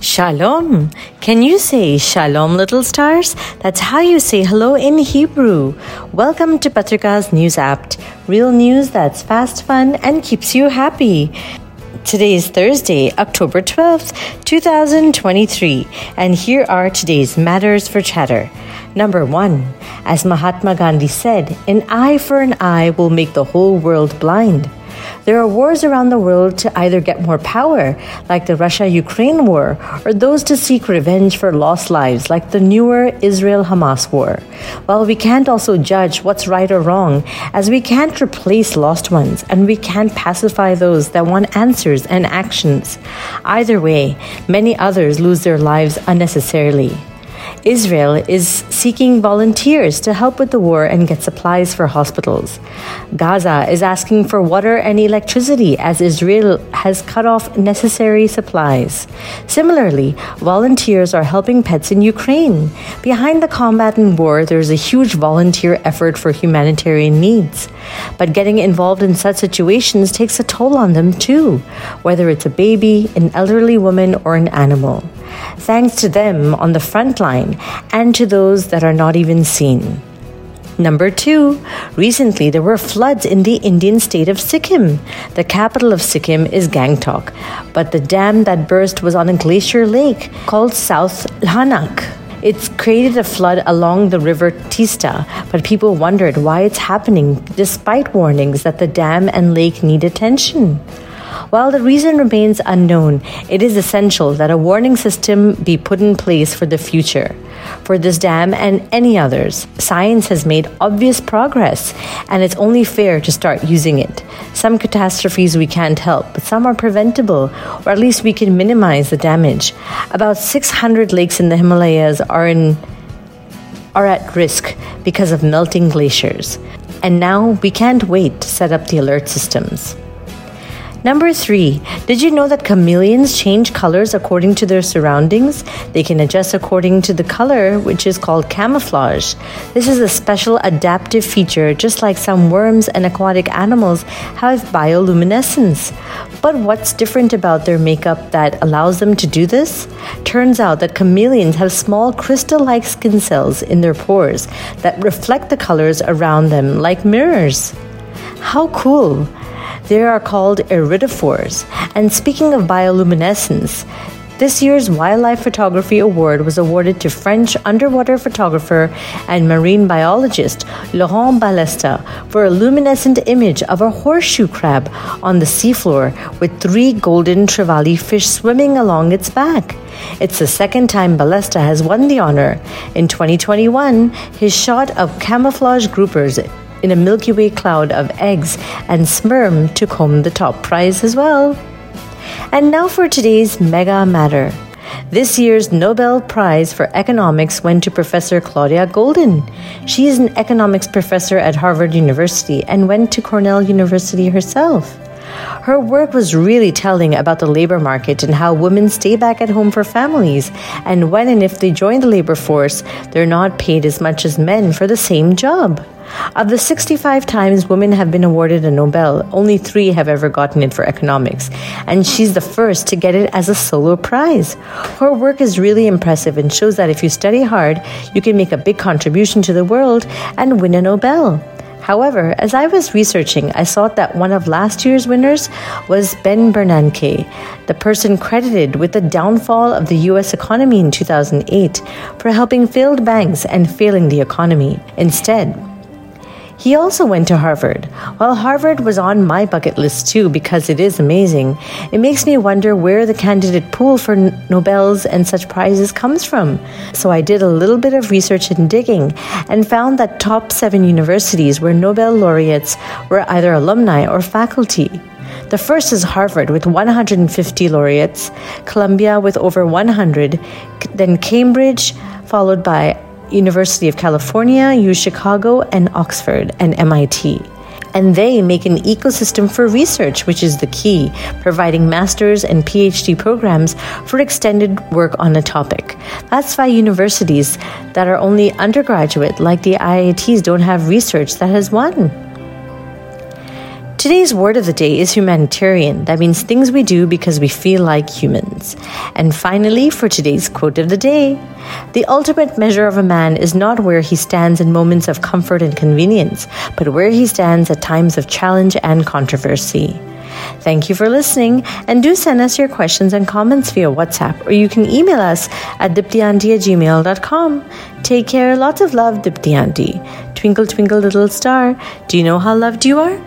Shalom. Can you say Shalom, little stars? That's how you say hello in Hebrew. Welcome to Patrika's News App. Real news that's fast, fun, and keeps you happy. Today is Thursday, October 12th, 2023, and here are today's matters for chatter. Number one, as Mahatma Gandhi said, an eye for an eye will make the whole world blind. There are wars around the world to either get more power, like the Russia Ukraine war, or those to seek revenge for lost lives, like the newer Israel Hamas war. While we can't also judge what's right or wrong, as we can't replace lost ones, and we can't pacify those that want answers and actions. Either way, many others lose their lives unnecessarily. Israel is seeking volunteers to help with the war and get supplies for hospitals. Gaza is asking for water and electricity as Israel has cut off necessary supplies. Similarly, volunteers are helping pets in Ukraine. Behind the combat and war, there's a huge volunteer effort for humanitarian needs. But getting involved in such situations takes a toll on them too, whether it's a baby, an elderly woman, or an animal thanks to them on the front line and to those that are not even seen. Number two, recently there were floods in the Indian state of Sikkim. The capital of Sikkim is Gangtok, but the dam that burst was on a glacier lake called South Lhonak. It's created a flood along the river Tista, but people wondered why it's happening despite warnings that the dam and lake need attention. While the reason remains unknown, it is essential that a warning system be put in place for the future. For this dam and any others, science has made obvious progress, and it's only fair to start using it. Some catastrophes we can't help, but some are preventable, or at least we can minimize the damage. About 600 lakes in the Himalayas are in are at risk because of melting glaciers. And now we can't wait to set up the alert systems. Number three, did you know that chameleons change colors according to their surroundings? They can adjust according to the color, which is called camouflage. This is a special adaptive feature, just like some worms and aquatic animals have bioluminescence. But what's different about their makeup that allows them to do this? Turns out that chameleons have small crystal like skin cells in their pores that reflect the colors around them like mirrors. How cool! They are called iridophores. And speaking of bioluminescence, this year's Wildlife Photography Award was awarded to French underwater photographer and marine biologist Laurent Ballesta for a luminescent image of a horseshoe crab on the seafloor with three golden trevally fish swimming along its back. It's the second time Ballesta has won the honor. In 2021, his shot of camouflage groupers in a Milky Way cloud of eggs and sperm took home the top prize as well. And now for today's mega matter. This year's Nobel Prize for Economics went to Professor Claudia Goldin. She is an economics professor at Harvard University and went to Cornell University herself. Her work was really telling about the labor market and how women stay back at home for families, and when and if they join the labor force, they're not paid as much as men for the same job. Of the 65 times women have been awarded a Nobel, only three have ever gotten it for economics, and she's the first to get it as a solo prize. Her work is really impressive and shows that if you study hard, you can make a big contribution to the world and win a Nobel. However, as I was researching, I saw that one of last year's winners was Ben Bernanke, the person credited with the downfall of the US economy in 2008 for helping failed banks and failing the economy. Instead, he also went to Harvard. While Harvard was on my bucket list too because it is amazing, it makes me wonder where the candidate pool for Nobels and such prizes comes from. So I did a little bit of research and digging and found that top 7 universities where Nobel laureates were either alumni or faculty. The first is Harvard with 150 laureates, Columbia with over 100, then Cambridge, followed by University of California, U Chicago, and Oxford and MIT. And they make an ecosystem for research, which is the key, providing master's and PhD programs for extended work on a topic. That's why universities that are only undergraduate, like the IITs, don't have research that has won. Today's word of the day is humanitarian. That means things we do because we feel like humans. And finally, for today's quote of the day, the ultimate measure of a man is not where he stands in moments of comfort and convenience, but where he stands at times of challenge and controversy. Thank you for listening, and do send us your questions and comments via WhatsApp, or you can email us at diptyanti Take care, lots of love, Diptyanti. Twinkle, twinkle, little star, do you know how loved you are?